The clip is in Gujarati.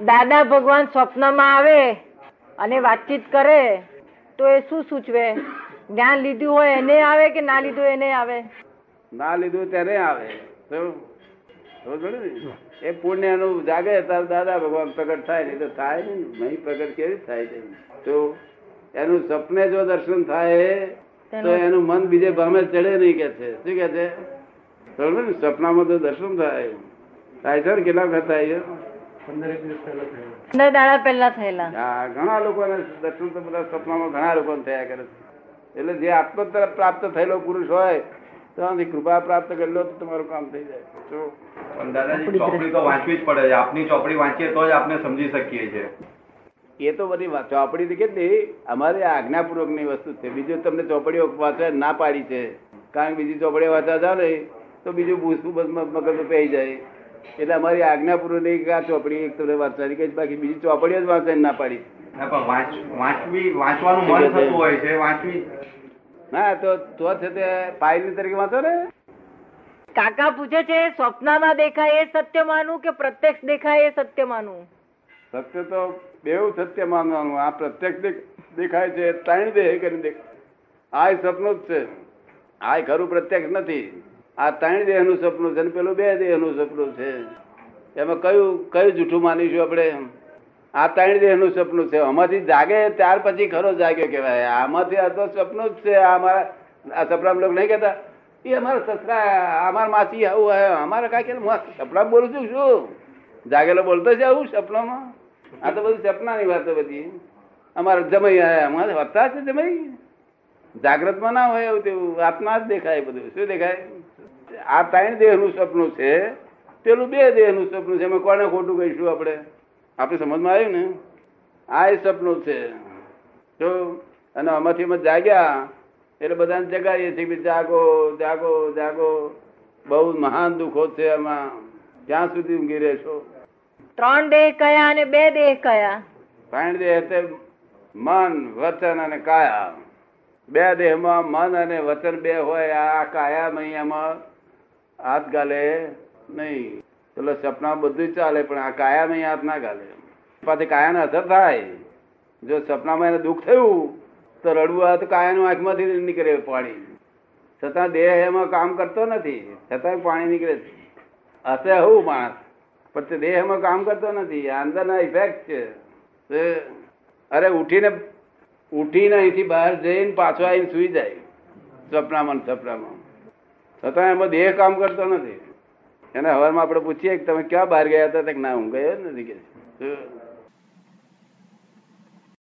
દાદા ભગવાન સ્વપ્નમાં આવે અને વાતચીત કરે તો એ શું સૂચવે? જ્ઞાન લીધું હોય એને આવે કે ના લીધું એને આવે? ના લીધું ત્યારે આવે? એ પુણ્યનું? જાગે ત્યારે દાદા ભગવાન પ્રગટ થાય નહીં તો થાય ને નહીં પ્રગટ કેવી થાય છે તો એનું સપને જો દર્શન થાય તો એનું મન બીજે ભામે ચડે નહીં કે છે. શું કે છે? સપનામાં તો દર્શન થાય. થાય છે ને? કેટલા વખત થાય છે? પંદર દાડા પહેલા થયેલા. હા ઘણા લોકોને દર્શન તો બધા સપનામાં ઘણા લોકોને થયા કરે છે. એટલે જે આત્મ તરફ પ્રાપ્ત થયેલો પુરુષ હોય તો કૃપા પ્રાપ્ત કરેલો તો તમારું કામ થઈ જાય. તો પણ દાદાજી ચોપડી તો વાંચવી જ પડે છે. આપની ચોપડી વાંચીએ તો જ આપણે સમજી શકીએ છીએ. એ તો બધી વાત- ચોપડી તો કેટલી? અમારી આજ્ઞાપૂર્વકની વસ્તુ છે. બીજું તમને ચોપડીઓ વાંચવા ના પાડી છે. કારણ કે બીજી ચોપડીઓ વાંચવા જાવ ને તો બીજું ભૂસું બસ મગજ પેઈ જાય. એટલે અમારી આજ્ઞાપૂર્વક નહીં કે આ ચોપડી એક તમને વાંચવાની કઈ બાકી બીજી ચોપડીઓ જ વાંચવાની ના પાડી. ના, વાંચવી વાંચવાનું મન થતું હોય છે વાંચવી. ના તો તો છે તે પાયલી તરીકે વાંચો ને. કાકા પૂછે છે સ્વપ્નમાં દેખાય એ સત્ય માનું કે પ્રત્યક્ષ દેખાય એ સત્ય માનું? સત્ય તો બેવું સત્ય માનવાનું. આ પ્રત્યક્ષ દેખાય છે ત્રણ દેહ કરીને દેખ. આ સપનું જ છે. આ ખરું પ્રત્યક્ષ નથી. આ ત્રણ દેહનું સપનું છે ને પેલું બે દેહનું સપનું છે. એમાં કયું કયું જૂઠું માનીશું આપણે? આ ત્રણ દેહનું સપનું છે. આમાંથી જાગે, ત્યાર પછી ખરો જાગ્યો કહેવાય. આમાંથી આ તો સપનું જ છે. આ અમારા આ સપના લોકો નહીં કહેતા? એ અમારા સસરા, અમારા માસી આવું અમારે કાંઈ કે સપના બોલું છું, શું? જાગેલો બોલતો છે આવું સપનામાં? આ તો બધું સપનાની વાતો બધી. અમારે જમાઈ અમારે વધતા છે જમાઈ? જાગ્રતમાં ના હોય એવું તેવું. આત્મા જ દેખાય બધું. શું દેખાય? આ ત્રણ દેહનું સપનું છે પેલું બે દેહનું સપનું છે એમાં કોને ખોટું કહીશું આપણે? આપણે સમજમાં આવ્યું ને? આ એ સપનું છે. જો અને આમાંથી અમે જાગ્યા એટલે બધાને જગાડીએ છીએ કે જાગો જાગો જાગો. બહુ મહાન દુઃખો છે એમાં ક્યાં સુધી ઊંઘી રહેશો? ત્રણ દેહ કયા અને બે દેહ કયા? ત્રણ દેહ એટલે મન વચન અને કાયા. બે દેહમાં મન અને વચન બે હોય આ કાયા મૈયામાં હાથ ગાલે નહીં. પેલો સપના બધું ચાલે, પણ આ કાયા નહીં હાથ ના ગાલે. પાછી કાયાને અસર થાય. જો સપનામાં એને દુઃખ થયું, તો રડવું આવે તો કાયાનું આંખમાંથી નીકળે પાણી. છતાં દેહ એમાં કામ કરતો નથી છતાં પાણી નીકળે છે. હશે હું માણસ, પણ તે દેહ એમાં કામ કરતો નથી. અંદરના ઇફેક્ટ છે. અરે ઉઠીને ઉઠીને અહીંથી બહાર જઈને પાછો આવીને સુઈ જાય. સપનામાં સપનામાં. છતાં એમાં દેહ કામ કરતો નથી. એને હવારમાં આપણે પૂછીએ કે તમે ક્યાં બહાર ગયા હતા? ના, હું ગયો જ નથી કે.